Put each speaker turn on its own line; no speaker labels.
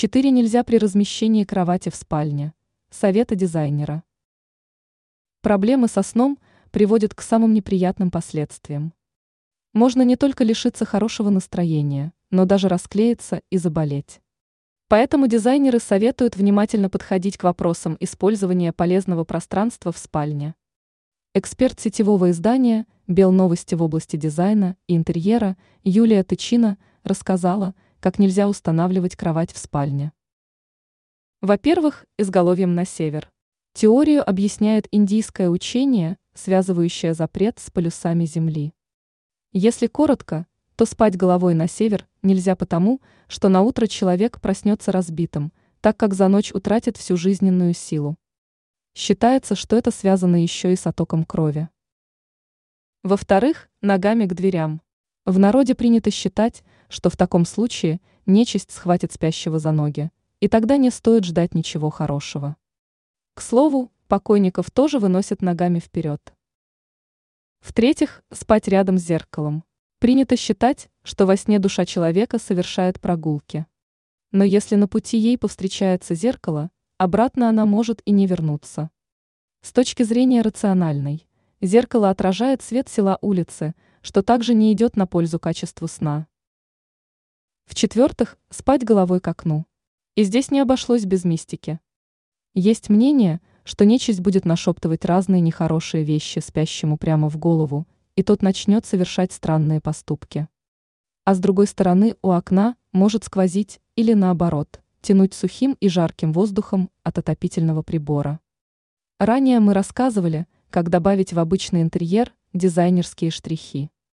4 нельзя при размещении кровати в спальне. Совета дизайнера. Проблемы со сном приводят к самым неприятным последствиям. Можно не только лишиться хорошего настроения, но даже расклеиться и заболеть. Поэтому дизайнеры советуют внимательно подходить к вопросам использования полезного пространства в спальне. Эксперт сетевого издания «Белновости» в области дизайна и интерьера Юлия Тычина рассказала, как нельзя устанавливать кровать в спальне. Во-первых, изголовьем на север. Теорию объясняет индийское учение, связывающее запрет с полюсами Земли. Если коротко, то спать головой на север нельзя потому, что на утро человек проснется разбитым, так как за ночь утратит всю жизненную силу. Считается, что это связано еще и с оттоком крови. Во-вторых, ногами к дверям. В народе принято считать, что в таком случае нечисть схватит спящего за ноги, и тогда не стоит ждать ничего хорошего. К слову, покойников тоже выносят ногами вперед. В-третьих, спать рядом с зеркалом. Принято считать, что во сне душа человека совершает прогулки. Но если на пути ей повстречается зеркало, обратно она может и не вернуться. С точки зрения рациональной, зеркало отражает свет села улицы, что также не идет на пользу качеству сна. В-четвертых, спать головой к окну. И здесь не обошлось без мистики. Есть мнение, что нечисть будет нашептывать разные нехорошие вещи спящему прямо в голову, и тот начнет совершать странные поступки. А с другой стороны у окна может сквозить или наоборот, тянуть сухим и жарким воздухом от отопительного прибора. Ранее мы рассказывали, как добавить в обычный интерьер дизайнерские штрихи.